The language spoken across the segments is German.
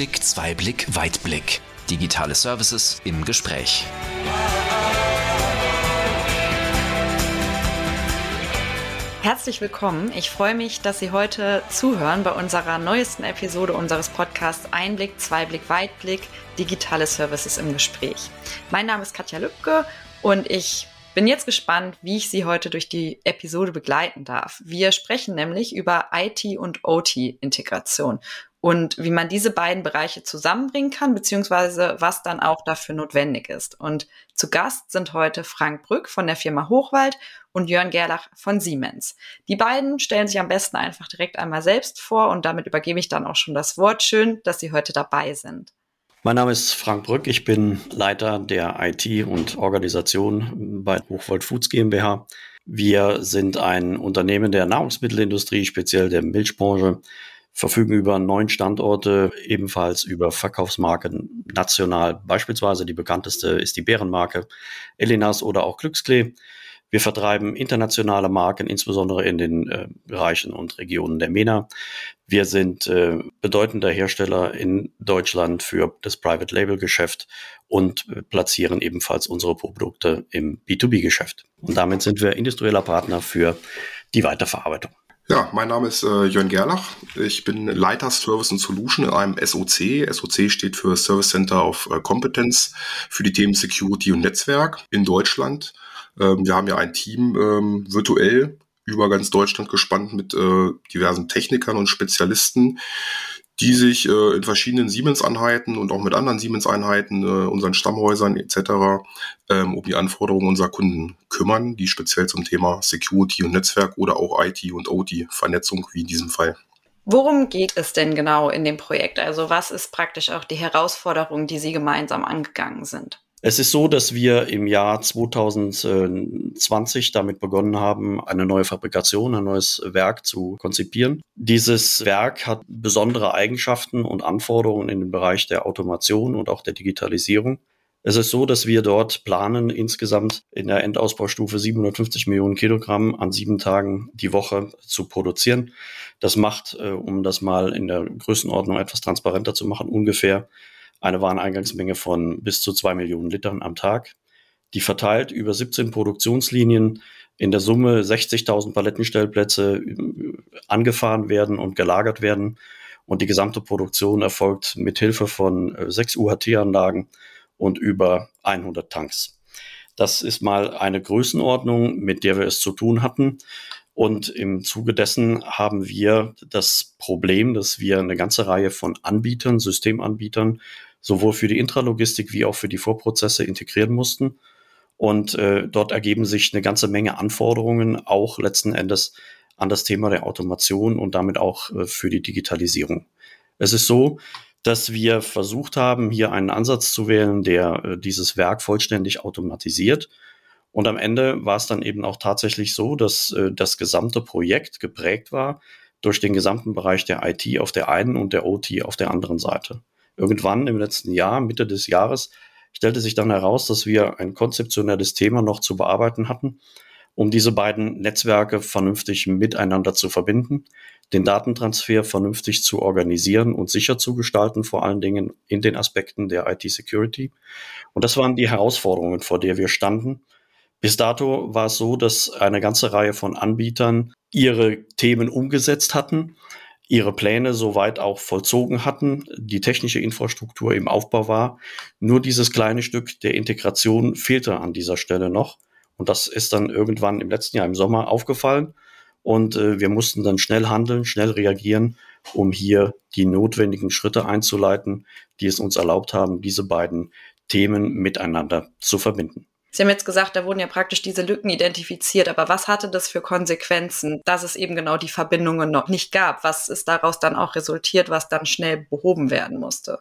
Einblick, Zweiblick, Weitblick. Digitale Services im Gespräch. Herzlich willkommen. Ich freue mich, dass Sie heute zuhören bei unserer neuesten Episode unseres Podcasts Einblick, Zweiblick, Weitblick, digitale Services im Gespräch. Mein Name ist Katja Lübke und ich bin jetzt gespannt, wie ich Sie heute durch die Episode begleiten darf. Wir sprechen nämlich über IT und OT-Integration und wie man diese beiden Bereiche zusammenbringen kann, beziehungsweise was dann auch dafür notwendig ist. Und zu Gast sind heute Frank Brück von der Firma Hochwald und Jörn Gerlach von Siemens. Die beiden stellen sich am besten einfach direkt einmal selbst vor und damit übergebe ich dann auch schon das Wort. Schön, dass Sie heute dabei sind. Mein Name ist Frank Brück, ich bin Leiter der IT und Organisation bei Hochwald Foods GmbH. Wir sind ein Unternehmen der Nahrungsmittelindustrie, speziell der Milchbranche verfügen über neun Standorte, ebenfalls über Verkaufsmarken national. Beispielsweise die bekannteste ist die Bärenmarke Elinas oder auch Glücksklee. Wir vertreiben internationale Marken, insbesondere in den äh, Bereichen und Regionen der MENA. Wir sind äh, bedeutender Hersteller in Deutschland für das Private Label Geschäft und äh, platzieren ebenfalls unsere Produkte im B2B-Geschäft. Und damit sind wir industrieller Partner für die Weiterverarbeitung. Ja, mein Name ist äh, Jörn Gerlach. Ich bin Leiter Service und Solution in einem SOC. SOC steht für Service Center of äh, Competence für die Themen Security und Netzwerk in Deutschland. Ähm, wir haben ja ein Team ähm, virtuell über ganz Deutschland gespannt mit äh, diversen Technikern und Spezialisten, die sich äh, in verschiedenen Siemens-Einheiten und auch mit anderen Siemens-Einheiten, äh, unseren Stammhäusern etc. Ähm, um die Anforderungen unserer Kunden kümmern, die speziell zum Thema Security und Netzwerk oder auch IT und OT Vernetzung wie in diesem Fall. Worum geht es denn genau in dem Projekt? Also was ist praktisch auch die Herausforderung, die Sie gemeinsam angegangen sind? Es ist so, dass wir im Jahr 2020 damit begonnen haben, eine neue Fabrikation, ein neues Werk zu konzipieren. Dieses Werk hat besondere Eigenschaften und Anforderungen in dem Bereich der Automation und auch der Digitalisierung. Es ist so, dass wir dort planen, insgesamt in der Endausbaustufe 750 Millionen Kilogramm an sieben Tagen die Woche zu produzieren. Das macht, äh, um das mal in der Größenordnung etwas transparenter zu machen, ungefähr eine Wareneingangsmenge von bis zu zwei Millionen Litern am Tag, die verteilt über 17 Produktionslinien in der Summe 60.000 Palettenstellplätze äh, angefahren werden und gelagert werden. Und die gesamte Produktion erfolgt mit Hilfe von äh, sechs UHT-Anlagen und über 100 Tanks. Das ist mal eine Größenordnung, mit der wir es zu tun hatten. Und im Zuge dessen haben wir das Problem, dass wir eine ganze Reihe von Anbietern, Systemanbietern sowohl für die Intralogistik wie auch für die Vorprozesse integrieren mussten. Und äh, dort ergeben sich eine ganze Menge Anforderungen, auch letzten Endes an das Thema der Automation und damit auch äh, für die Digitalisierung. Es ist so, dass wir versucht haben, hier einen Ansatz zu wählen, der äh, dieses Werk vollständig automatisiert. Und am Ende war es dann eben auch tatsächlich so, dass äh, das gesamte Projekt geprägt war durch den gesamten Bereich der IT auf der einen und der OT auf der anderen Seite. Irgendwann im letzten Jahr, Mitte des Jahres, stellte sich dann heraus, dass wir ein konzeptionelles Thema noch zu bearbeiten hatten, um diese beiden Netzwerke vernünftig miteinander zu verbinden, den Datentransfer vernünftig zu organisieren und sicher zu gestalten, vor allen Dingen in den Aspekten der IT-Security. Und das waren die Herausforderungen, vor der wir standen. Bis dato war es so, dass eine ganze Reihe von Anbietern ihre Themen umgesetzt hatten ihre Pläne soweit auch vollzogen hatten, die technische Infrastruktur im Aufbau war. Nur dieses kleine Stück der Integration fehlte an dieser Stelle noch. Und das ist dann irgendwann im letzten Jahr im Sommer aufgefallen. Und äh, wir mussten dann schnell handeln, schnell reagieren, um hier die notwendigen Schritte einzuleiten, die es uns erlaubt haben, diese beiden Themen miteinander zu verbinden. Sie haben jetzt gesagt, da wurden ja praktisch diese Lücken identifiziert, aber was hatte das für Konsequenzen, dass es eben genau die Verbindungen noch nicht gab? Was ist daraus dann auch resultiert, was dann schnell behoben werden musste?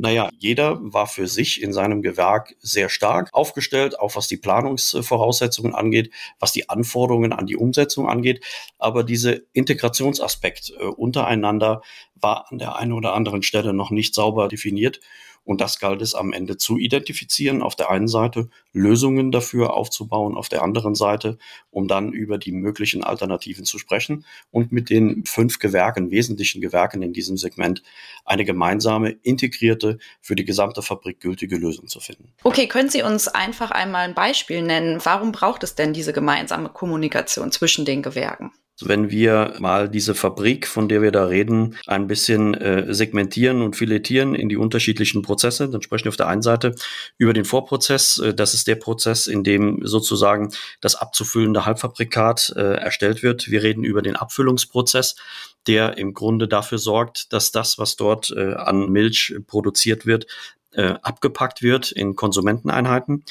Naja, jeder war für sich in seinem Gewerk sehr stark aufgestellt, auch was die Planungsvoraussetzungen angeht, was die Anforderungen an die Umsetzung angeht. Aber dieser Integrationsaspekt äh, untereinander war an der einen oder anderen Stelle noch nicht sauber definiert. Und das galt es am Ende zu identifizieren. Auf der einen Seite Lösungen dafür aufzubauen, auf der anderen Seite, um dann über die möglichen Alternativen zu sprechen und mit den fünf Gewerken, wesentlichen Gewerken in diesem Segment, eine gemeinsame, integrierte, für die gesamte Fabrik gültige Lösung zu finden. Okay, können Sie uns einfach einmal ein Beispiel nennen? Warum braucht es denn diese gemeinsame Kommunikation zwischen den Gewerken? Wenn wir mal diese Fabrik, von der wir da reden, ein bisschen äh, segmentieren und filetieren in die unterschiedlichen Prozesse, dann sprechen wir auf der einen Seite über den Vorprozess. Äh, das ist der Prozess, in dem sozusagen das abzufüllende Halbfabrikat äh, erstellt wird. Wir reden über den Abfüllungsprozess, der im Grunde dafür sorgt, dass das, was dort äh, an Milch produziert wird, äh, abgepackt wird in Konsumenteneinheiten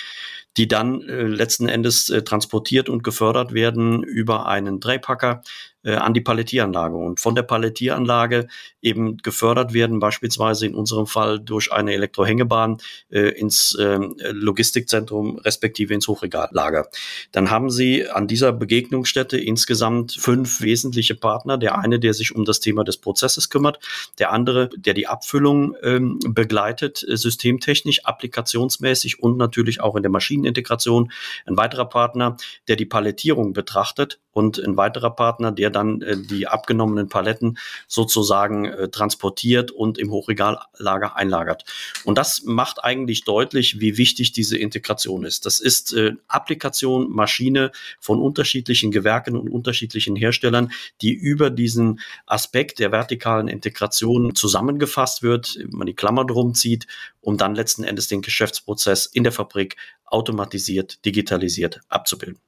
die dann äh, letzten Endes äh, transportiert und gefördert werden über einen Dreipacker äh, an die Palettieranlage und von der Palettieranlage eben gefördert werden, beispielsweise in unserem Fall durch eine Elektrohängebahn äh, ins äh, Logistikzentrum respektive ins Hochregallager. Dann haben Sie an dieser Begegnungsstätte insgesamt fünf wesentliche Partner. Der eine, der sich um das Thema des Prozesses kümmert, der andere, der die Abfüllung ähm, begleitet, äh, systemtechnisch, applikationsmäßig und natürlich auch in der Maschinenintegration. Ein weiterer Partner, der die Palettierung betrachtet und ein weiterer Partner, der dann äh, die abgenommenen Paletten sozusagen äh, transportiert und im Hochregallager einlagert. Und das macht eigentlich deutlich, wie wichtig diese Integration ist. Das ist äh, Applikation, Maschine von unterschiedlichen Gewerken und unterschiedlichen Herstellern, die über diesen Aspekt der vertikalen Integration zusammengefasst wird, man die Klammer drum zieht, um dann letzten Endes den Geschäftsprozess in der Fabrik automatisiert, digitalisiert abzubilden.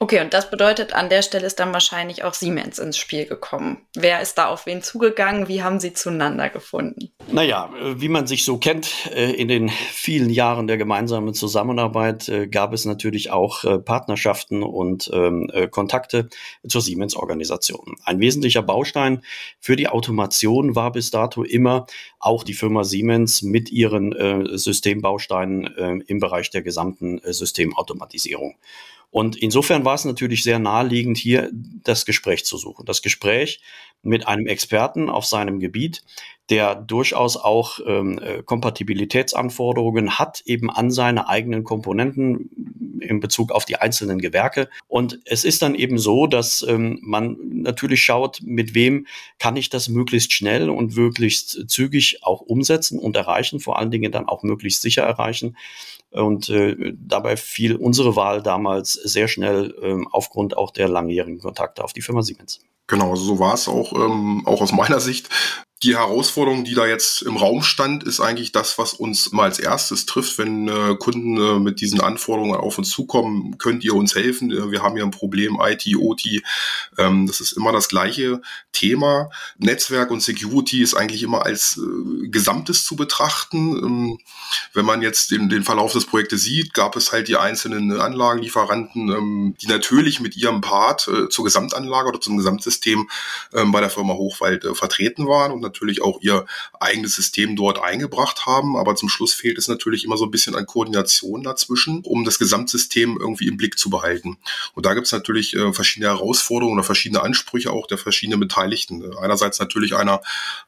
Okay, und das bedeutet, an der Stelle ist dann wahrscheinlich auch Siemens ins Spiel gekommen. Wer ist da auf wen zugegangen? Wie haben sie zueinander gefunden? Naja, äh, wie man sich so kennt, äh, in den vielen Jahren der gemeinsamen Zusammenarbeit äh, gab es natürlich auch Partnerschaften und ähm, Kontakte zur Siemens-Organisation. Ein wesentlicher Baustein für die Automation war bis dato immer auch die Firma Siemens mit ihren Systembausteinen im Bereich der gesamten Systemautomatisierung. Und insofern war es natürlich sehr naheliegend, hier das Gespräch zu suchen. Das Gespräch mit einem Experten auf seinem Gebiet, der durchaus auch ähm, äh, Kompatibilitätsanforderungen hat, eben an seine eigenen Komponenten in Bezug auf die einzelnen Gewerke. Und es ist dann eben so, dass ähm, man natürlich schaut, mit wem kann ich das möglichst schnell und möglichst zügig auch umsetzen und erreichen, vor allen Dingen dann auch möglichst sicher erreichen. Und äh, dabei fiel unsere Wahl damals sehr schnell ähm, aufgrund auch der langjährigen Kontakte auf die Firma Siemens. Genau, so war es auch, ähm, auch aus meiner Sicht. Die Herausforderung, die da jetzt im Raum stand, ist eigentlich das, was uns mal als erstes trifft, wenn äh, Kunden äh, mit diesen Anforderungen auf uns zukommen. Könnt ihr uns helfen? Äh, wir haben hier ein Problem, IT, OT. Ähm, das ist immer das gleiche Thema. Netzwerk und Security ist eigentlich immer als äh, Gesamtes zu betrachten. Ähm, wenn man jetzt den, den Verlauf des Projektes sieht, gab es halt die einzelnen Anlagenlieferanten, ähm, die natürlich mit ihrem Part äh, zur Gesamtanlage oder zum Gesamtsystem ähm, bei der Firma Hochwald äh, vertreten waren und natürlich auch ihr eigenes System dort eingebracht haben. Aber zum Schluss fehlt es natürlich immer so ein bisschen an Koordination dazwischen, um das Gesamtsystem irgendwie im Blick zu behalten. Und da gibt es natürlich äh, verschiedene Herausforderungen oder verschiedene Ansprüche auch der verschiedenen Beteiligten. Einerseits natürlich einer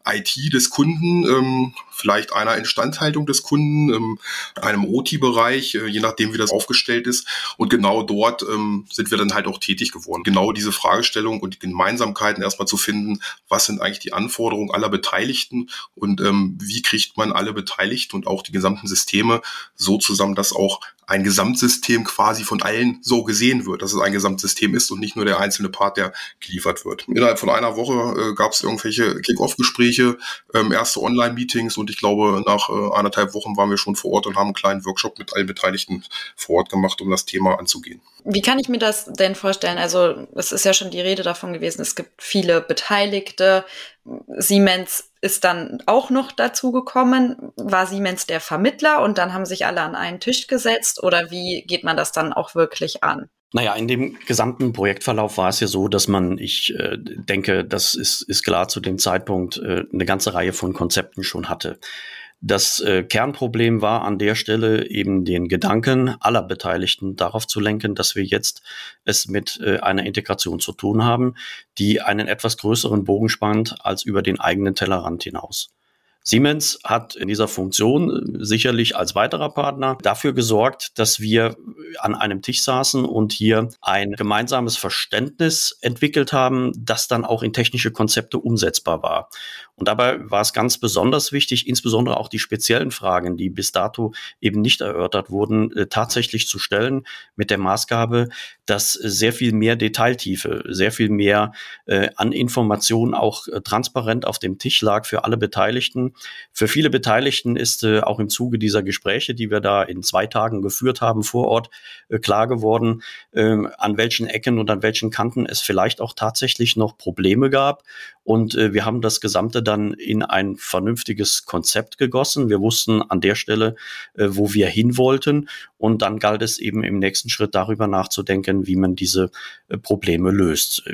IT des Kunden, ähm, vielleicht einer Instandhaltung des Kunden, ähm, einem OT-Bereich, äh, je nachdem, wie das aufgestellt ist. Und genau dort ähm, sind wir dann halt auch tätig geworden. Genau diese Fragestellung und die Gemeinsamkeiten erstmal zu finden, was sind eigentlich die Anforderungen aller Beteiligten und ähm, wie kriegt man alle Beteiligten und auch die gesamten Systeme so zusammen, dass auch ein Gesamtsystem quasi von allen so gesehen wird, dass es ein Gesamtsystem ist und nicht nur der einzelne Part, der geliefert wird. Innerhalb von einer Woche äh, gab es irgendwelche Kick-Off-Gespräche, ähm, erste Online-Meetings und ich glaube, nach äh, anderthalb Wochen waren wir schon vor Ort und haben einen kleinen Workshop mit allen Beteiligten vor Ort gemacht, um das Thema anzugehen. Wie kann ich mir das denn vorstellen? Also es ist ja schon die Rede davon gewesen, es gibt viele Beteiligte. Siemens ist dann auch noch dazu gekommen. War Siemens der Vermittler und dann haben sich alle an einen Tisch gesetzt oder wie geht man das dann auch wirklich an? Naja, in dem gesamten Projektverlauf war es ja so, dass man, ich äh, denke, das ist, ist klar zu dem Zeitpunkt, äh, eine ganze Reihe von Konzepten schon hatte. Das äh, Kernproblem war an der Stelle eben den Gedanken aller Beteiligten darauf zu lenken, dass wir jetzt es mit äh, einer Integration zu tun haben, die einen etwas größeren Bogen spannt als über den eigenen Tellerrand hinaus. Siemens hat in dieser Funktion äh, sicherlich als weiterer Partner dafür gesorgt, dass wir an einem Tisch saßen und hier ein gemeinsames Verständnis entwickelt haben, das dann auch in technische Konzepte umsetzbar war. Und dabei war es ganz besonders wichtig, insbesondere auch die speziellen Fragen, die bis dato eben nicht erörtert wurden, äh, tatsächlich zu stellen mit der Maßgabe, dass sehr viel mehr Detailtiefe, sehr viel mehr äh, an Informationen auch äh, transparent auf dem Tisch lag für alle Beteiligten. Für viele Beteiligten ist äh, auch im Zuge dieser Gespräche, die wir da in zwei Tagen geführt haben vor Ort, äh, klar geworden, ähm, an welchen Ecken und an welchen Kanten es vielleicht auch tatsächlich noch Probleme gab und äh, wir haben das Gesamte dann in ein vernünftiges Konzept gegossen. Wir wussten an der Stelle, äh, wo wir hin wollten. Und dann galt es eben im nächsten Schritt darüber nachzudenken, wie man diese äh, Probleme löst.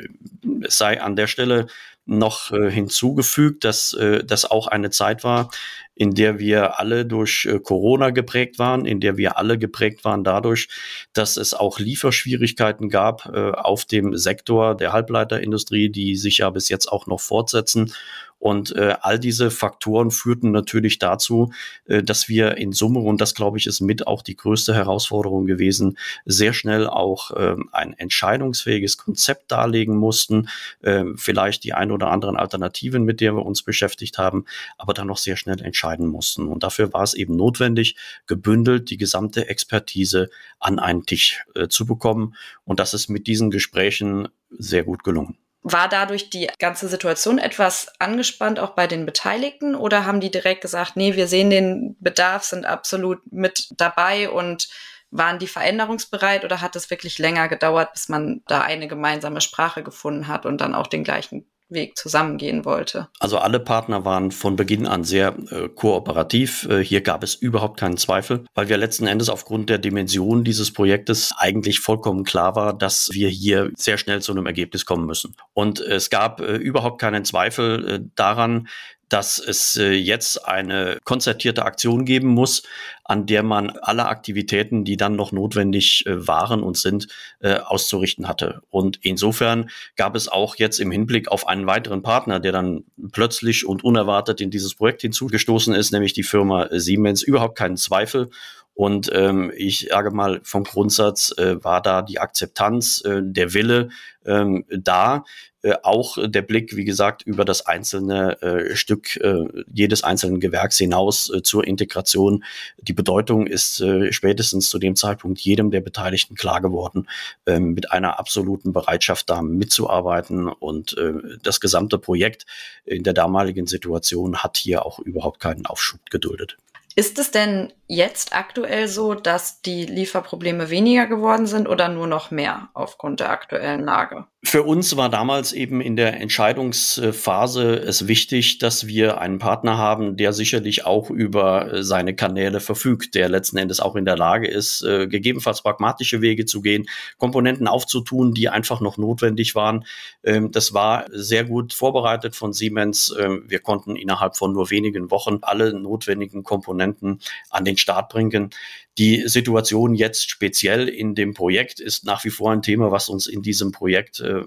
Es sei an der Stelle noch äh, hinzugefügt, dass äh, das auch eine Zeit war, in der wir alle durch äh, Corona geprägt waren, in der wir alle geprägt waren dadurch, dass es auch Lieferschwierigkeiten gab äh, auf dem Sektor der Halbleiterindustrie, die sich ja bis jetzt auch noch fortsetzen und äh, all diese Faktoren führten natürlich dazu, äh, dass wir in Summe, und das glaube ich ist mit auch die größte Herausforderung gewesen, sehr schnell auch äh, ein entscheidungsfähiges Konzept darlegen mussten, äh, vielleicht die ein oder anderen Alternativen, mit der wir uns beschäftigt haben, aber dann noch sehr schnell entscheiden mussten. Und dafür war es eben notwendig, gebündelt die gesamte Expertise an einen Tisch äh, zu bekommen. Und das ist mit diesen Gesprächen sehr gut gelungen. War dadurch die ganze Situation etwas angespannt, auch bei den Beteiligten? Oder haben die direkt gesagt, nee, wir sehen den Bedarf, sind absolut mit dabei und waren die veränderungsbereit? Oder hat es wirklich länger gedauert, bis man da eine gemeinsame Sprache gefunden hat und dann auch den gleichen Weg zusammengehen wollte. Also alle Partner waren von Beginn an sehr äh, kooperativ. Äh, hier gab es überhaupt keinen Zweifel, weil wir letzten Endes aufgrund der Dimension dieses Projektes eigentlich vollkommen klar war, dass wir hier sehr schnell zu einem Ergebnis kommen müssen. Und es gab äh, überhaupt keinen Zweifel äh, daran, dass es äh, jetzt eine konzertierte Aktion geben muss, an der man alle Aktivitäten, die dann noch notwendig äh, waren und sind, äh, auszurichten hatte. Und insofern gab es auch jetzt im Hinblick auf einen weiteren Partner, der dann plötzlich und unerwartet in dieses Projekt hinzugestoßen ist, nämlich die Firma Siemens, überhaupt keinen Zweifel. Und ähm, ich sage mal, vom Grundsatz äh, war da die Akzeptanz, äh, der Wille ähm, da, äh, auch der Blick, wie gesagt, über das einzelne äh, Stück äh, jedes einzelnen Gewerks hinaus äh, zur Integration. Die Bedeutung ist äh, spätestens zu dem Zeitpunkt jedem der Beteiligten klar geworden, äh, mit einer absoluten Bereitschaft da mitzuarbeiten. Und das gesamte Projekt in der damaligen Situation hat hier auch überhaupt keinen Aufschub geduldet. Ist es denn jetzt aktuell so, dass die Lieferprobleme weniger geworden sind oder nur noch mehr aufgrund der aktuellen Lage? Für uns war damals eben in der Entscheidungsphase es wichtig, dass wir einen Partner haben, der sicherlich auch über äh, seine Kanäle verfügt, der letzten Endes auch in der Lage ist, äh, gegebenenfalls pragmatische Wege zu gehen, Komponenten aufzutun, die einfach noch notwendig waren. Ähm, das war sehr gut vorbereitet von Siemens. Ähm, wir konnten innerhalb von nur wenigen Wochen alle notwendigen Komponenten an den Start bringen. Die Situation jetzt speziell in dem Projekt ist nach wie vor ein Thema, was uns in diesem Projekt äh,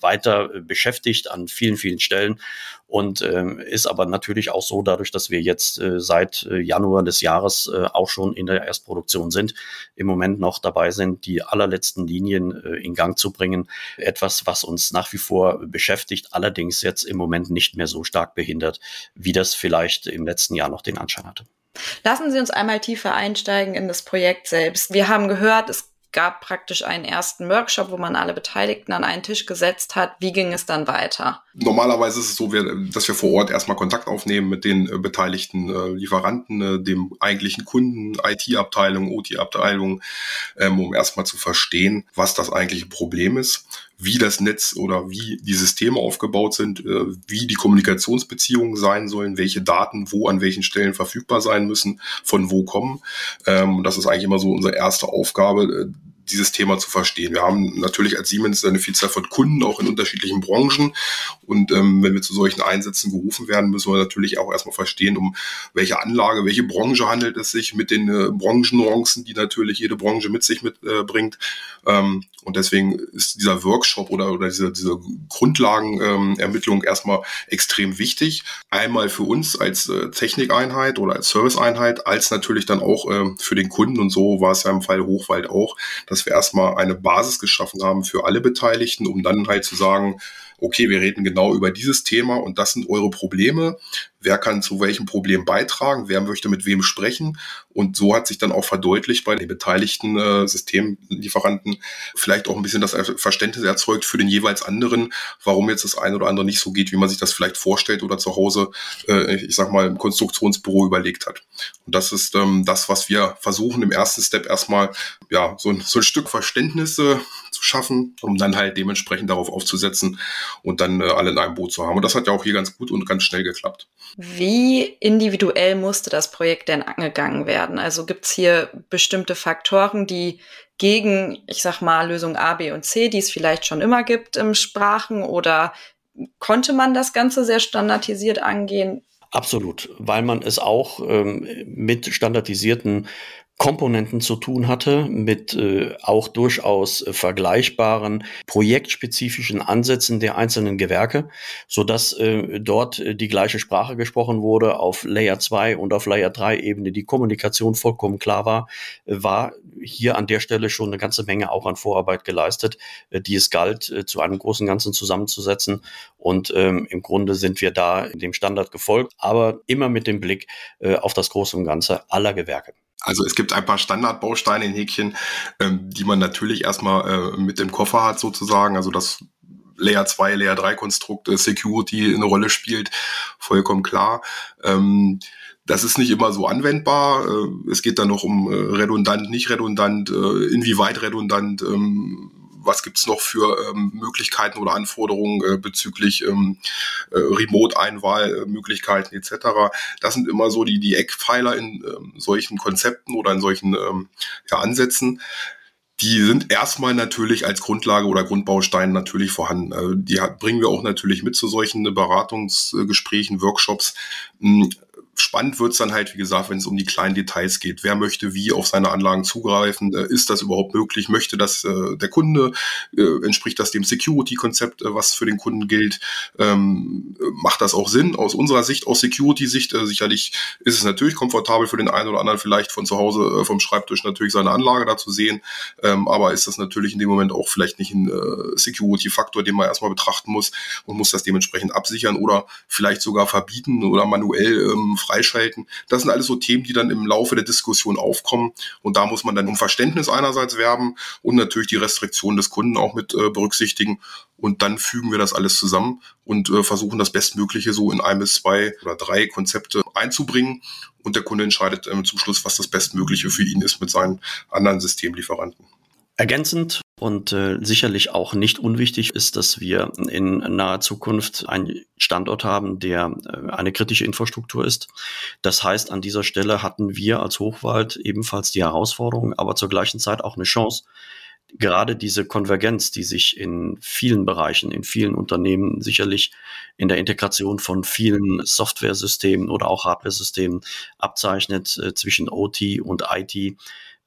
weiter beschäftigt an vielen, vielen Stellen und äh, ist aber natürlich auch so, dadurch, dass wir jetzt äh, seit äh, Januar des Jahres äh, auch schon in der Erstproduktion sind, im Moment noch dabei sind, die allerletzten Linien äh, in Gang zu bringen. Etwas, was uns nach wie vor beschäftigt, allerdings jetzt im Moment nicht mehr so stark behindert, wie das vielleicht im letzten Jahr noch den Anschein hatte. Lassen Sie uns einmal tiefer einsteigen in das Projekt selbst. Wir haben gehört, es gab praktisch einen ersten Workshop, wo man alle Beteiligten an einen Tisch gesetzt hat. Wie ging es dann weiter? Normalerweise ist es so, dass wir vor Ort erstmal Kontakt aufnehmen mit den äh, beteiligten äh, Lieferanten, äh, dem eigentlichen Kunden, IT-Abteilung, OT-Abteilung, ähm, um erstmal zu verstehen, was das eigentliche Problem ist wie das Netz oder wie die Systeme aufgebaut sind, äh, wie die Kommunikationsbeziehungen sein sollen, welche Daten wo an welchen Stellen verfügbar sein müssen, von wo kommen. Ähm, das ist eigentlich immer so unsere erste Aufgabe, äh, dieses Thema zu verstehen. Wir haben natürlich als Siemens eine Vielzahl von Kunden, auch in unterschiedlichen Branchen. Und ähm, wenn wir zu solchen Einsätzen gerufen werden, müssen wir natürlich auch erstmal verstehen, um welche Anlage, welche Branche handelt es sich mit den äh, Branchennuancen, die natürlich jede Branche mit sich mitbringt. Äh, ähm, und deswegen ist dieser Workshop oder, oder diese, diese Grundlagenermittlung ähm, erstmal extrem wichtig. Einmal für uns als äh, Technikeinheit oder als Serviceeinheit, als natürlich dann auch äh, für den Kunden. Und so war es ja im Fall Hochwald auch, dass wir erstmal eine Basis geschaffen haben für alle Beteiligten, um dann halt zu sagen, okay, wir reden genau über dieses Thema und das sind eure Probleme. Wer kann zu welchem Problem beitragen? Wer möchte mit wem sprechen? Und so hat sich dann auch verdeutlicht bei den beteiligten äh, Systemlieferanten vielleicht auch ein bisschen das Verständnis erzeugt für den jeweils anderen, warum jetzt das eine oder andere nicht so geht, wie man sich das vielleicht vorstellt oder zu Hause, äh, ich sag mal, im Konstruktionsbüro überlegt hat. Und das ist ähm, das, was wir versuchen im ersten Step erstmal, ja, so ein, so ein Stück Verständnis äh, zu schaffen, um dann halt dementsprechend darauf aufzusetzen und dann äh, alle in einem Boot zu haben. Und das hat ja auch hier ganz gut und ganz schnell geklappt. Wie individuell musste das Projekt denn angegangen werden? Also gibt es hier bestimmte Faktoren, die gegen, ich sag mal, Lösung A, B und C, die es vielleicht schon immer gibt im Sprachen oder konnte man das Ganze sehr standardisiert angehen? Absolut, weil man es auch ähm, mit standardisierten Komponenten zu tun hatte, mit äh, auch durchaus äh, vergleichbaren projektspezifischen Ansätzen der einzelnen Gewerke, so dass äh, dort äh, die gleiche Sprache gesprochen wurde, auf Layer 2 und auf Layer 3 Ebene die Kommunikation vollkommen klar war, äh, war hier an der Stelle schon eine ganze Menge auch an Vorarbeit geleistet, äh, die es galt, äh, zu einem großen Ganzen zusammenzusetzen. Und ähm, im Grunde sind wir da dem Standard gefolgt, aber immer mit dem Blick äh, auf das Große und Ganze aller Gewerke. Also es gibt ein paar Standardbausteine in Häkchen, ähm, die man natürlich erstmal äh, mit dem Koffer hat sozusagen. Also das Layer 2, Layer 3 Konstrukt, äh, Security eine Rolle spielt, vollkommen klar. Ähm, das ist nicht immer so anwendbar. Äh, es geht dann noch um äh, redundant, nicht redundant, äh, inwieweit redundant. Ähm, was gibt's noch für ähm, Möglichkeiten oder Anforderungen äh, bezüglich ähm, äh, Remote-Einwahlmöglichkeiten etc. Das sind immer so die, die Eckpfeiler in ähm, solchen Konzepten oder in solchen ähm, ja, Ansätzen die sind erstmal natürlich als Grundlage oder Grundbaustein natürlich vorhanden. Äh, die bringen wir auch natürlich mit zu solchen Beratungsgesprächen, Workshops. Spannend wird's dann halt, wie gesagt, wenn es um die kleinen Details geht. Wer möchte wie auf seine Anlagen zugreifen? Äh, ist das überhaupt möglich? Möchte das äh, der Kunde? Äh, entspricht das dem Security-Konzept, äh, was für den Kunden gilt? Ähm, macht das auch Sinn aus unserer Sicht, aus Security-Sicht? Äh, sicherlich ist es natürlich komfortabel für den einen oder anderen vielleicht von zu Hause, äh, vom Schreibtisch natürlich seine Anlage da zu sehen. Ähm, aber ist das natürlich in dem Moment auch vielleicht nicht ein Security-Faktor, den man erstmal betrachten muss und muss das dementsprechend absichern oder vielleicht sogar verbieten oder manuell ähm, freischalten. Das sind alles so Themen, die dann im Laufe der Diskussion aufkommen. Und da muss man dann um Verständnis einerseits werben und natürlich die Restriktionen des Kunden auch mit äh, berücksichtigen. Und dann fügen wir das alles zusammen und äh, versuchen das Bestmögliche so in ein bis zwei oder drei Konzepte einzubringen. Und der Kunde entscheidet ähm, zum Schluss, was das Bestmögliche für ihn ist mit seinen anderen Systemlieferanten. Ergänzend und äh, sicherlich auch nicht unwichtig ist, dass wir in naher Zukunft einen Standort haben, der äh, eine kritische Infrastruktur ist. Das heißt, an dieser Stelle hatten wir als Hochwald ebenfalls die Herausforderung, aber zur gleichen Zeit auch eine Chance, gerade diese Konvergenz, die sich in vielen Bereichen, in vielen Unternehmen sicherlich in der Integration von vielen Softwaresystemen oder auch Hardwaresystemen abzeichnet äh, zwischen OT und IT,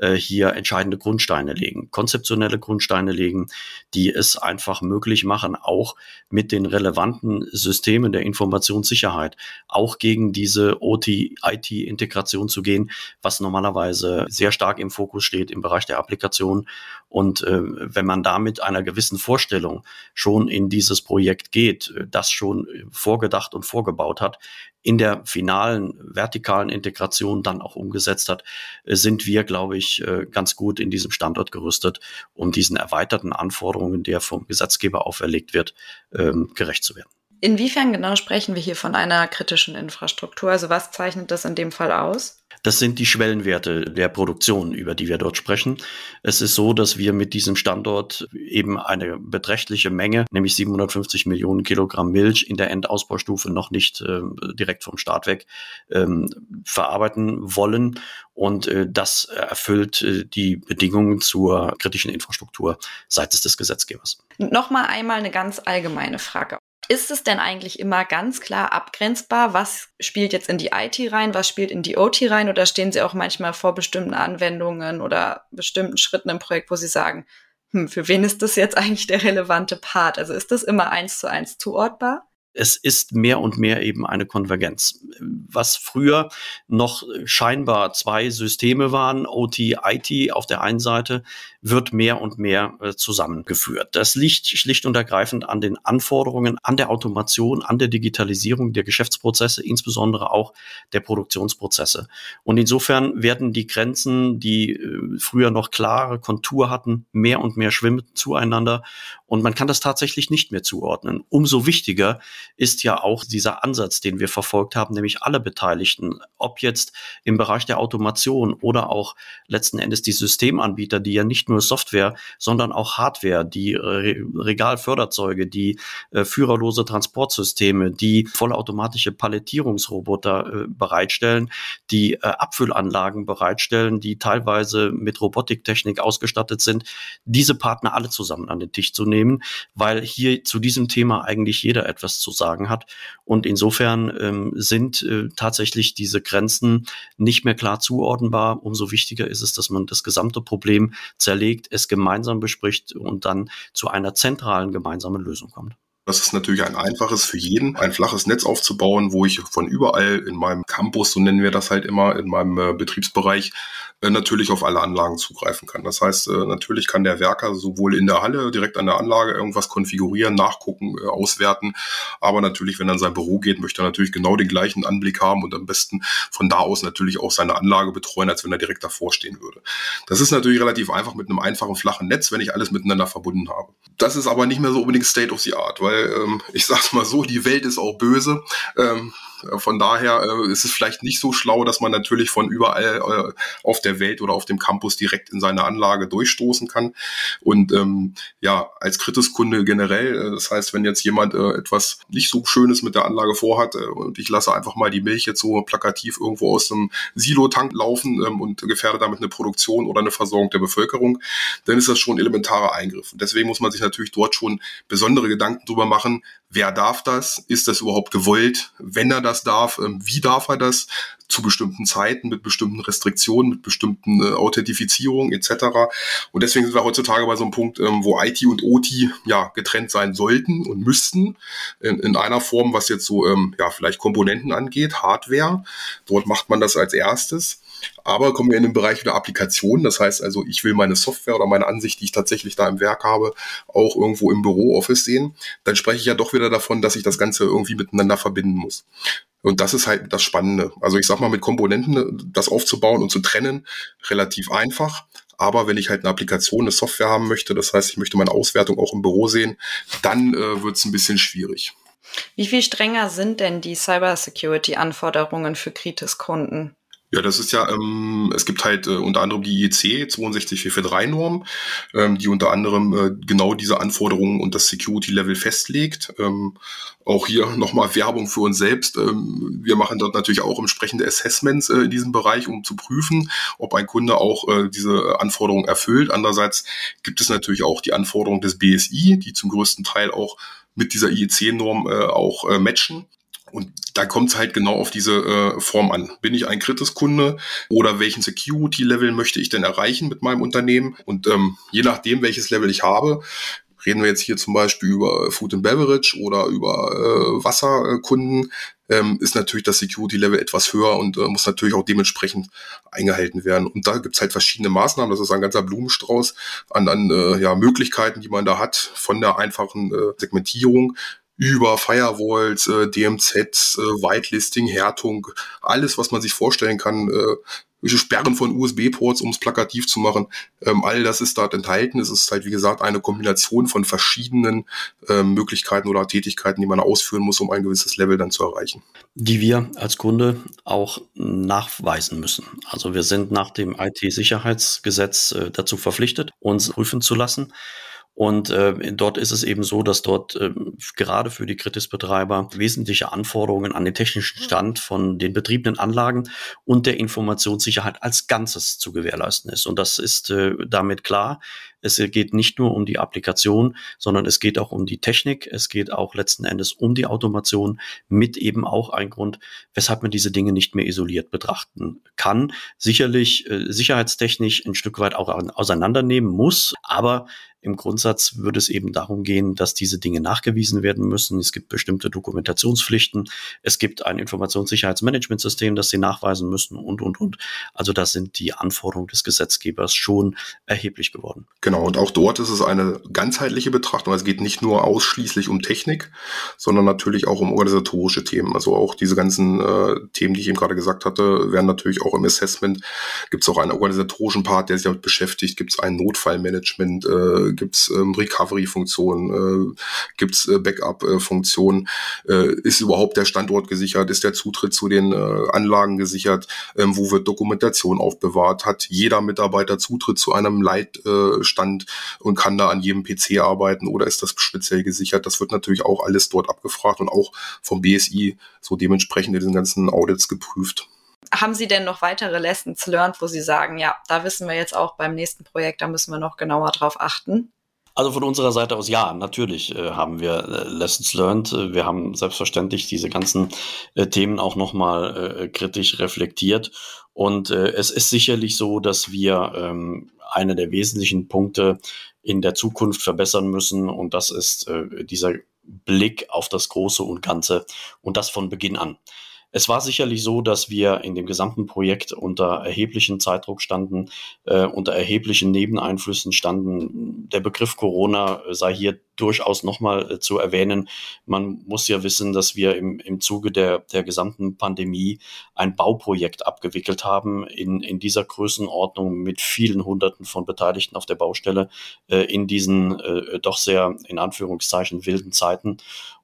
äh, hier entscheidende Grundsteine legen, konzeptionelle Grundsteine legen, die es einfach möglich machen, auch mit den relevanten Systemen der Informationssicherheit auch gegen diese OT-IT-Integration zu gehen, was normalerweise sehr stark im Fokus steht im Bereich der Applikation. Und äh, wenn man da mit einer gewissen Vorstellung schon in dieses Projekt geht, das schon vorgedacht und vorgebaut hat, in der finalen vertikalen Integration dann auch umgesetzt hat, äh, sind wir, glaube ich, äh, ganz gut in diesem Standort gerüstet, um diesen erweiterten Anforderungen, der vom Gesetzgeber auferlegt wird, ähm, gerecht zu werden. Inwiefern genau sprechen wir hier von einer kritischen Infrastruktur? Also was zeichnet das in dem Fall aus? Das sind die Schwellenwerte der Produktion, über die wir dort sprechen. Es ist so, dass wir mit diesem Standort eben eine beträchtliche Menge, nämlich 750 Millionen Kilogramm Milch in der Endausbaustufe noch nicht äh, direkt vom Start weg ähm, verarbeiten wollen. Und äh, das erfüllt äh, die Bedingungen zur kritischen Infrastruktur seitens des Gesetzgebers. Nochmal einmal eine ganz allgemeine Frage. Ist es denn eigentlich immer ganz klar abgrenzbar, was spielt jetzt in die IT rein, was spielt in die OT rein oder stehen Sie auch manchmal vor bestimmten Anwendungen oder bestimmten Schritten im Projekt, wo Sie sagen, hm, für wen ist das jetzt eigentlich der relevante Part? Also ist das immer eins zu eins zuordbar? es ist mehr und mehr eben eine Konvergenz. Was früher noch scheinbar zwei Systeme waren, OT, IT auf der einen Seite, wird mehr und mehr äh, zusammengeführt. Das liegt schlicht und ergreifend an den Anforderungen, an der Automation, an der Digitalisierung der Geschäftsprozesse, insbesondere auch der Produktionsprozesse. Und insofern werden die Grenzen, die äh, früher noch klare Kontur hatten, mehr und mehr schwimmen zueinander. Und man kann das tatsächlich nicht mehr zuordnen. Umso wichtiger ist ja auch dieser Ansatz, den wir verfolgt haben, nämlich alle Beteiligten, ob jetzt im Bereich der Automation oder auch letzten Endes die Systemanbieter, die ja nicht nur Software, sondern auch Hardware, die Re Regalförderzeuge, die äh, führerlose Transportsysteme, die vollautomatische Palettierungsroboter äh, bereitstellen, die äh, Abfüllanlagen bereitstellen, die teilweise mit Robotiktechnik ausgestattet sind, diese Partner alle zusammen an den Tisch zu nehmen, weil hier zu diesem Thema eigentlich jeder etwas zu sagen hat. Und insofern ähm, sind äh, tatsächlich diese Grenzen nicht mehr klar zuordnenbar. Umso wichtiger ist es, dass man das gesamte Problem zerlegt, es gemeinsam bespricht und dann zu einer zentralen gemeinsamen Lösung kommt. Das ist natürlich ein einfaches für jeden, ein flaches Netz aufzubauen, wo ich von überall in meinem Campus, so nennen wir das halt immer, in meinem äh, Betriebsbereich, äh, natürlich auf alle Anlagen zugreifen kann. Das heißt, äh, natürlich kann der Werker sowohl in der Halle direkt an der Anlage irgendwas konfigurieren, nachgucken, äh, auswerten, aber natürlich, wenn er in sein Büro geht, möchte er natürlich genau den gleichen Anblick haben und am besten von da aus natürlich auch seine Anlage betreuen, als wenn er direkt davor stehen würde. Das ist natürlich relativ einfach mit einem einfachen flachen Netz, wenn ich alles miteinander verbunden habe. Das ist aber nicht mehr so unbedingt State of the Art, weil ähm, ich sag's mal so, die Welt ist auch böse. Ähm, äh, von daher äh, ist es vielleicht nicht so schlau, dass man natürlich von überall äh, auf der Welt oder auf dem Campus direkt in seine Anlage durchstoßen kann. Und ähm, ja, als Kritiskunde generell, äh, das heißt, wenn jetzt jemand äh, etwas nicht so Schönes mit der Anlage vorhat äh, und ich lasse einfach mal die Milch jetzt so plakativ irgendwo aus dem Silotank laufen ähm, und gefährde damit eine Produktion oder eine Versorgung der Bevölkerung, dann ist das schon ein elementarer Eingriff. Und deswegen muss man sich natürlich dort schon besondere Gedanken drüber machen, wer darf das? Ist das überhaupt gewollt? Wenn er das darf, ähm, wie darf er das? Zu bestimmten Zeiten, mit bestimmten Restriktionen, mit bestimmten äh, Authentifizierungen etc. Und deswegen sind wir heutzutage bei so einem Punkt, ähm, wo IT und OT ja getrennt sein sollten und müssten in, in einer Form, was jetzt so ähm, ja vielleicht Komponenten angeht, Hardware. Dort macht man das als erstes. Aber kommen wir in den Bereich der Applikation. Das heißt also, ich will meine Software oder meine Ansicht, die ich tatsächlich da im Werk habe, auch irgendwo im Büro-Office sehen. Dann spreche ich ja doch wieder davon, dass ich das Ganze irgendwie miteinander verbinden muss. Und das ist halt das Spannende. Also ich sag mal, mit Komponenten das aufzubauen und zu trennen, relativ einfach. Aber wenn ich halt eine Applikation, eine Software haben möchte, das heißt, ich möchte meine Auswertung auch im Büro sehen, dann äh, wird es ein bisschen schwierig. Wie viel strenger sind denn die Cybersecurity-Anforderungen für Kritis-Kunden? Ja, das ist ja, ähm, es gibt halt äh, unter anderem die IEC 62443-Norm, ähm, die unter anderem äh, genau diese Anforderungen und das Security-Level festlegt. Ähm, auch hier nochmal Werbung für uns selbst. Ähm, wir machen dort natürlich auch entsprechende Assessments äh, in diesem Bereich, um zu prüfen, ob ein Kunde auch äh, diese Anforderungen erfüllt. Andererseits gibt es natürlich auch die Anforderungen des BSI, die zum größten Teil auch mit dieser IEC-Norm äh, auch äh, matchen. Und da kommt es halt genau auf diese äh, Form an. Bin ich ein Kritiskunde oder welchen Security-Level möchte ich denn erreichen mit meinem Unternehmen? Und ähm, je nachdem, welches Level ich habe, reden wir jetzt hier zum Beispiel über Food and Beverage oder über äh, Wasserkunden, ähm, ist natürlich das Security-Level etwas höher und äh, muss natürlich auch dementsprechend eingehalten werden. Und da gibt's halt verschiedene Maßnahmen. Das ist ein ganzer Blumenstrauß an, an äh, ja, Möglichkeiten, die man da hat, von der einfachen äh, Segmentierung über Firewalls, äh, DMZs, äh, Whitelisting, Härtung, alles, was man sich vorstellen kann, äh, Sperren von USB-Ports, um es plakativ zu machen. Ähm, all das ist dort enthalten. Es ist halt, wie gesagt, eine Kombination von verschiedenen ähm, Möglichkeiten oder Tätigkeiten, die man ausführen muss, um ein gewisses Level dann zu erreichen. Die wir als Kunde auch nachweisen müssen. Also wir sind nach dem IT-Sicherheitsgesetz äh, dazu verpflichtet, uns prüfen zu lassen. Und äh, dort ist es eben so, dass dort äh, gerade für die Kritisbetreiber wesentliche Anforderungen an den technischen Stand von den betriebenen Anlagen und der Informationssicherheit als Ganzes zu gewährleisten ist. Und das ist äh, damit klar. Es geht nicht nur um die Applikation, sondern es geht auch um die Technik. Es geht auch letzten Endes um die Automation mit eben auch ein Grund, weshalb man diese Dinge nicht mehr isoliert betrachten kann. Sicherlich äh, sicherheitstechnisch ein Stück weit auch auseinandernehmen muss, aber im Grundsatz würde es eben darum gehen, dass diese Dinge nachgewiesen werden müssen. Es gibt bestimmte Dokumentationspflichten. Es gibt ein Informationssicherheitsmanagementsystem, das sie nachweisen müssen und, und, und. Also da sind die Anforderungen des Gesetzgebers schon erheblich geworden. Genau. Und auch dort ist es eine ganzheitliche Betrachtung. Es geht nicht nur ausschließlich um Technik, sondern natürlich auch um organisatorische Themen. Also auch diese ganzen äh, Themen, die ich eben gerade gesagt hatte, werden natürlich auch im Assessment. Gibt es auch einen organisatorischen Part, der sich damit beschäftigt. Gibt es ein Notfallmanagement? Äh, gibt es ähm, Recovery-Funktionen, äh, gibt es äh, Backup-Funktionen, äh, ist überhaupt der Standort gesichert, ist der Zutritt zu den äh, Anlagen gesichert, ähm, wo wird Dokumentation aufbewahrt, hat jeder Mitarbeiter Zutritt zu einem Leitstand äh, und kann da an jedem PC arbeiten oder ist das speziell gesichert? Das wird natürlich auch alles dort abgefragt und auch vom BSI so dementsprechend in diesen ganzen Audits geprüft. Haben Sie denn noch weitere Lessons learned, wo Sie sagen, ja, da wissen wir jetzt auch beim nächsten Projekt, da müssen wir noch genauer drauf achten? Also von unserer Seite aus ja, natürlich äh, haben wir äh, Lessons learned. Wir haben selbstverständlich diese ganzen äh, Themen auch nochmal äh, kritisch reflektiert. Und äh, es ist sicherlich so, dass wir ähm, eine der wesentlichen Punkte in der Zukunft verbessern müssen. Und das ist äh, dieser Blick auf das Große und Ganze und das von Beginn an. Es war sicherlich so, dass wir in dem gesamten Projekt unter erheblichen Zeitdruck standen, äh, unter erheblichen Nebeneinflüssen standen. Der Begriff Corona sei hier durchaus nochmal äh, zu erwähnen. Man muss ja wissen, dass wir im, im Zuge der, der gesamten Pandemie ein Bauprojekt abgewickelt haben in, in dieser Größenordnung mit vielen Hunderten von Beteiligten auf der Baustelle äh, in diesen äh, doch sehr in Anführungszeichen wilden Zeiten.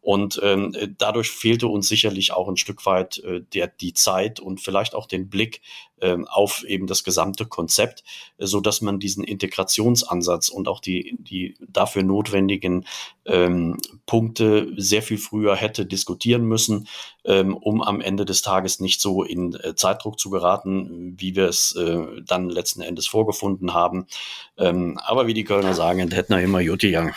Und ähm, dadurch fehlte uns sicherlich auch ein Stück weit äh, der, die Zeit und vielleicht auch den Blick äh, auf eben das gesamte Konzept, äh, so dass man diesen Integrationsansatz und auch die, die dafür notwendigen ähm, Punkte sehr viel früher hätte diskutieren müssen, ähm, um am Ende des Tages nicht so in äh, Zeitdruck zu geraten, wie wir es äh, dann letzten Endes vorgefunden haben. Ähm, aber wie die Kölner sagen, hätten wir immer Jutti Young.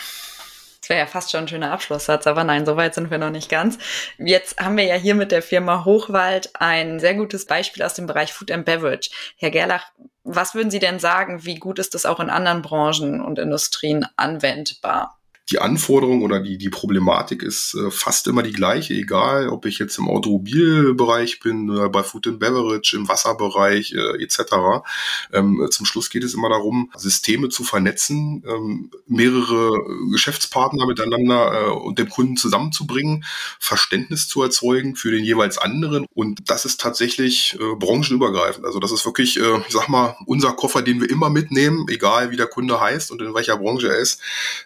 Das wäre ja fast schon ein schöner Abschlusssatz, aber nein, so weit sind wir noch nicht ganz. Jetzt haben wir ja hier mit der Firma Hochwald ein sehr gutes Beispiel aus dem Bereich Food and Beverage. Herr Gerlach, was würden Sie denn sagen, wie gut ist das auch in anderen Branchen und Industrien anwendbar? Die Anforderung oder die, die Problematik ist äh, fast immer die gleiche, egal ob ich jetzt im Automobilbereich bin, äh, bei Food and Beverage, im Wasserbereich äh, etc. Ähm, zum Schluss geht es immer darum, Systeme zu vernetzen, ähm, mehrere Geschäftspartner miteinander äh, und dem Kunden zusammenzubringen, Verständnis zu erzeugen für den jeweils anderen. Und das ist tatsächlich äh, branchenübergreifend. Also das ist wirklich, äh, ich sag mal, unser Koffer, den wir immer mitnehmen, egal wie der Kunde heißt und in welcher Branche er ist,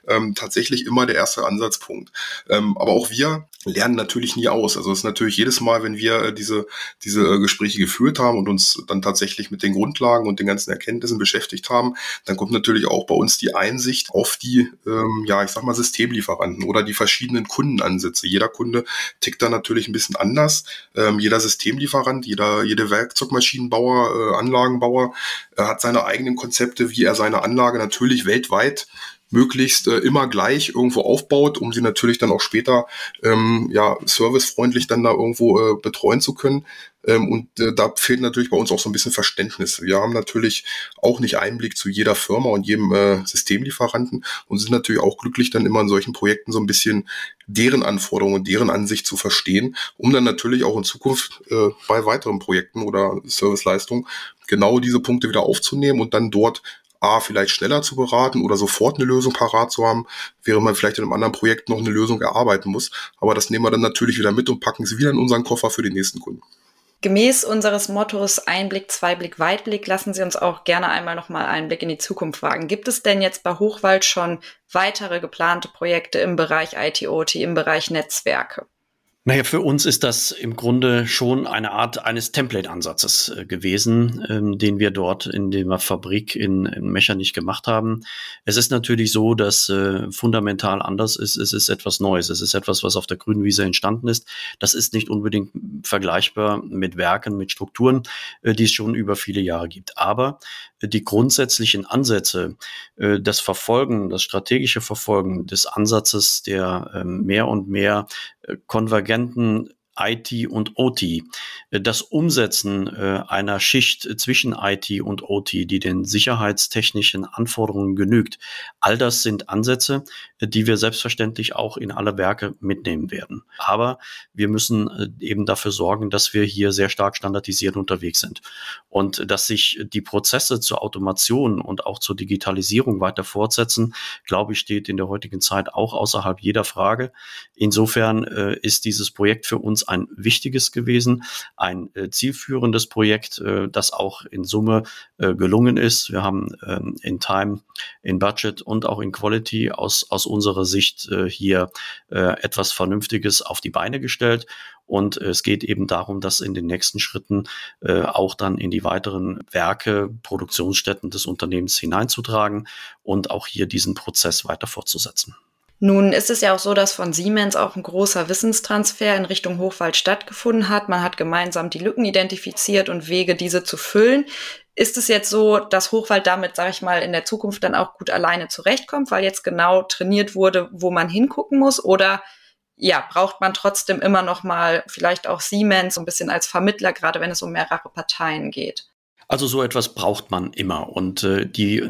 ähm, tatsächlich tatsächlich immer der erste Ansatzpunkt. Ähm, aber auch wir lernen natürlich nie aus. Also es ist natürlich jedes Mal, wenn wir äh, diese, diese äh, Gespräche geführt haben und uns dann tatsächlich mit den Grundlagen und den ganzen Erkenntnissen beschäftigt haben, dann kommt natürlich auch bei uns die Einsicht auf die, ähm, ja, ich sag mal, Systemlieferanten oder die verschiedenen Kundenansätze. Jeder Kunde tickt da natürlich ein bisschen anders. Ähm, jeder Systemlieferant, jeder, jede Werkzeugmaschinenbauer, äh, Anlagenbauer äh, hat seine eigenen Konzepte, wie er seine Anlage natürlich weltweit möglichst äh, immer gleich irgendwo aufbaut, um sie natürlich dann auch später ähm, ja servicefreundlich dann da irgendwo äh, betreuen zu können. Ähm, und äh, da fehlt natürlich bei uns auch so ein bisschen Verständnis. Wir haben natürlich auch nicht Einblick zu jeder Firma und jedem äh, Systemlieferanten und sind natürlich auch glücklich, dann immer in solchen Projekten so ein bisschen deren Anforderungen, deren Ansicht zu verstehen, um dann natürlich auch in Zukunft äh, bei weiteren Projekten oder Serviceleistungen genau diese Punkte wieder aufzunehmen und dann dort A, vielleicht schneller zu beraten oder sofort eine Lösung parat zu haben, während man vielleicht in einem anderen Projekt noch eine Lösung erarbeiten muss. Aber das nehmen wir dann natürlich wieder mit und packen sie wieder in unseren Koffer für den nächsten Kunden. Gemäß unseres Mottos Einblick, Zweiblick, Weitblick lassen Sie uns auch gerne einmal nochmal einen Blick in die Zukunft wagen. Gibt es denn jetzt bei Hochwald schon weitere geplante Projekte im Bereich IT-OT, im Bereich Netzwerke? Naja, für uns ist das im Grunde schon eine Art eines Template-Ansatzes äh, gewesen, ähm, den wir dort in der Fabrik in, in Mechernich gemacht haben. Es ist natürlich so, dass äh, fundamental anders ist. Es ist etwas Neues. Es ist etwas, was auf der grünen Wiese entstanden ist. Das ist nicht unbedingt vergleichbar mit Werken, mit Strukturen, äh, die es schon über viele Jahre gibt. Aber die grundsätzlichen Ansätze, äh, das Verfolgen, das strategische Verfolgen des Ansatzes der ähm, mehr und mehr konvergenten IT und OT. Das Umsetzen äh, einer Schicht zwischen IT und OT, die den sicherheitstechnischen Anforderungen genügt, all das sind Ansätze, die wir selbstverständlich auch in alle Werke mitnehmen werden. Aber wir müssen äh, eben dafür sorgen, dass wir hier sehr stark standardisiert unterwegs sind und dass sich die Prozesse zur Automation und auch zur Digitalisierung weiter fortsetzen, glaube ich, steht in der heutigen Zeit auch außerhalb jeder Frage. Insofern äh, ist dieses Projekt für uns ein wichtiges gewesen, ein äh, zielführendes Projekt, äh, das auch in Summe äh, gelungen ist. Wir haben ähm, in Time, in Budget und auch in Quality aus, aus unserer Sicht äh, hier äh, etwas Vernünftiges auf die Beine gestellt. Und es geht eben darum, das in den nächsten Schritten äh, auch dann in die weiteren Werke, Produktionsstätten des Unternehmens hineinzutragen und auch hier diesen Prozess weiter fortzusetzen. Nun ist es ja auch so, dass von Siemens auch ein großer Wissenstransfer in Richtung Hochwald stattgefunden hat. Man hat gemeinsam die Lücken identifiziert und Wege, diese zu füllen. Ist es jetzt so, dass Hochwald damit, sage ich mal, in der Zukunft dann auch gut alleine zurechtkommt, weil jetzt genau trainiert wurde, wo man hingucken muss? Oder ja, braucht man trotzdem immer noch mal vielleicht auch Siemens so ein bisschen als Vermittler, gerade wenn es um mehrere Parteien geht? Also so etwas braucht man immer. Und äh, die äh,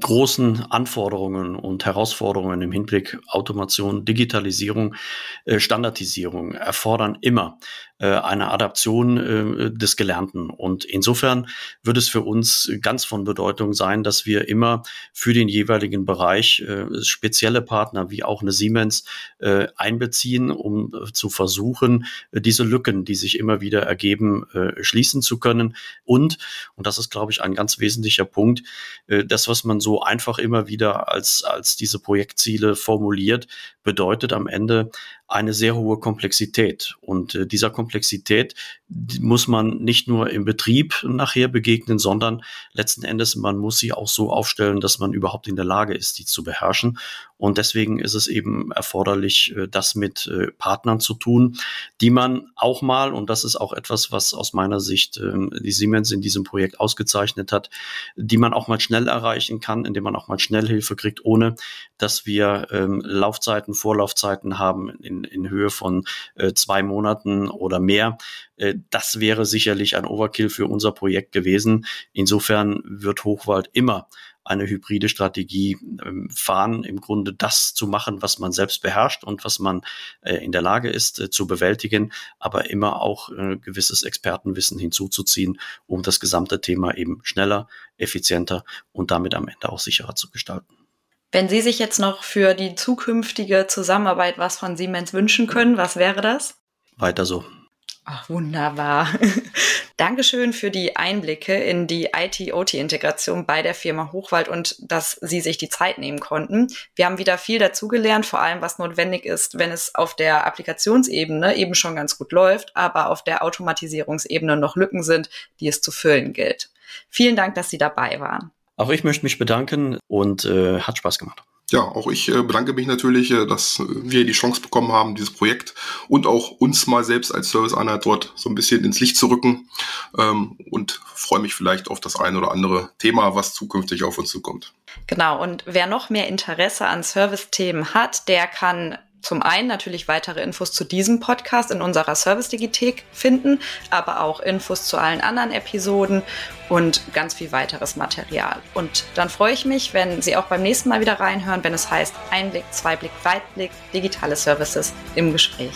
großen Anforderungen und Herausforderungen im Hinblick Automation, Digitalisierung, äh, Standardisierung erfordern immer eine Adaption äh, des Gelernten. Und insofern wird es für uns ganz von Bedeutung sein, dass wir immer für den jeweiligen Bereich äh, spezielle Partner wie auch eine Siemens äh, einbeziehen, um äh, zu versuchen, äh, diese Lücken, die sich immer wieder ergeben, äh, schließen zu können. Und, und das ist, glaube ich, ein ganz wesentlicher Punkt, äh, das, was man so einfach immer wieder als, als diese Projektziele formuliert, bedeutet am Ende eine sehr hohe Komplexität. Und äh, dieser Komplexität muss man nicht nur im Betrieb nachher begegnen, sondern letzten Endes, man muss sie auch so aufstellen, dass man überhaupt in der Lage ist, die zu beherrschen. Und deswegen ist es eben erforderlich, äh, das mit äh, Partnern zu tun, die man auch mal, und das ist auch etwas, was aus meiner Sicht ähm, die Siemens in diesem Projekt ausgezeichnet hat, die man auch mal schnell erreichen kann, indem man auch mal schnell Hilfe kriegt, ohne dass wir ähm, Laufzeiten, Vorlaufzeiten haben in in, Höhe von äh, zwei Monaten oder mehr. Das wäre sicherlich ein Overkill für unser Projekt gewesen. Insofern wird Hochwald immer eine hybride Strategie ähm, fahren, im Grunde das zu machen, was man selbst beherrscht und was man äh, in der Lage ist äh, zu bewältigen, aber immer auch äh, gewisses Expertenwissen hinzuzuziehen, um das gesamte Thema eben schneller, effizienter und damit am Ende auch sicherer zu gestalten. Wenn Sie sich jetzt noch für die zukünftige Zusammenarbeit was von Siemens wünschen können, was wäre das? Weiter so. Ach, wunderbar. Dankeschön für die Einblicke in die IT-OT-Integration bei der Firma Hochwald und dass Sie sich die Zeit nehmen konnten. Wir haben wieder viel dazugelernt, vor allem was notwendig ist, wenn es auf der Applikationsebene eben schon ganz gut läuft, aber auf der Automatisierungsebene noch Lücken sind, die es zu füllen gilt. Vielen Dank, dass Sie dabei waren. Auch ich möchte mich bedanken und äh, hat Spaß gemacht. Ja, auch ich äh, bedanke mich natürlich, äh, dass wir die Chance bekommen haben, dieses Projekt und auch uns mal selbst als Serviceeinheit dort so ein bisschen ins Licht zu rücken ähm, und freue mich vielleicht auf das ein oder andere Thema, was zukünftig auf uns zukommt. Genau, und wer noch mehr Interesse an Service-Themen hat, der kann zum einen natürlich weitere Infos zu diesem Podcast in unserer Service-Digithek finden, aber auch Infos zu allen anderen Episoden und ganz viel weiteres Material. Und dann freue ich mich, wenn Sie auch beim nächsten Mal wieder reinhören, wenn es heißt Einblick, Zweiblick, Weitblick, digitale Services im Gespräch.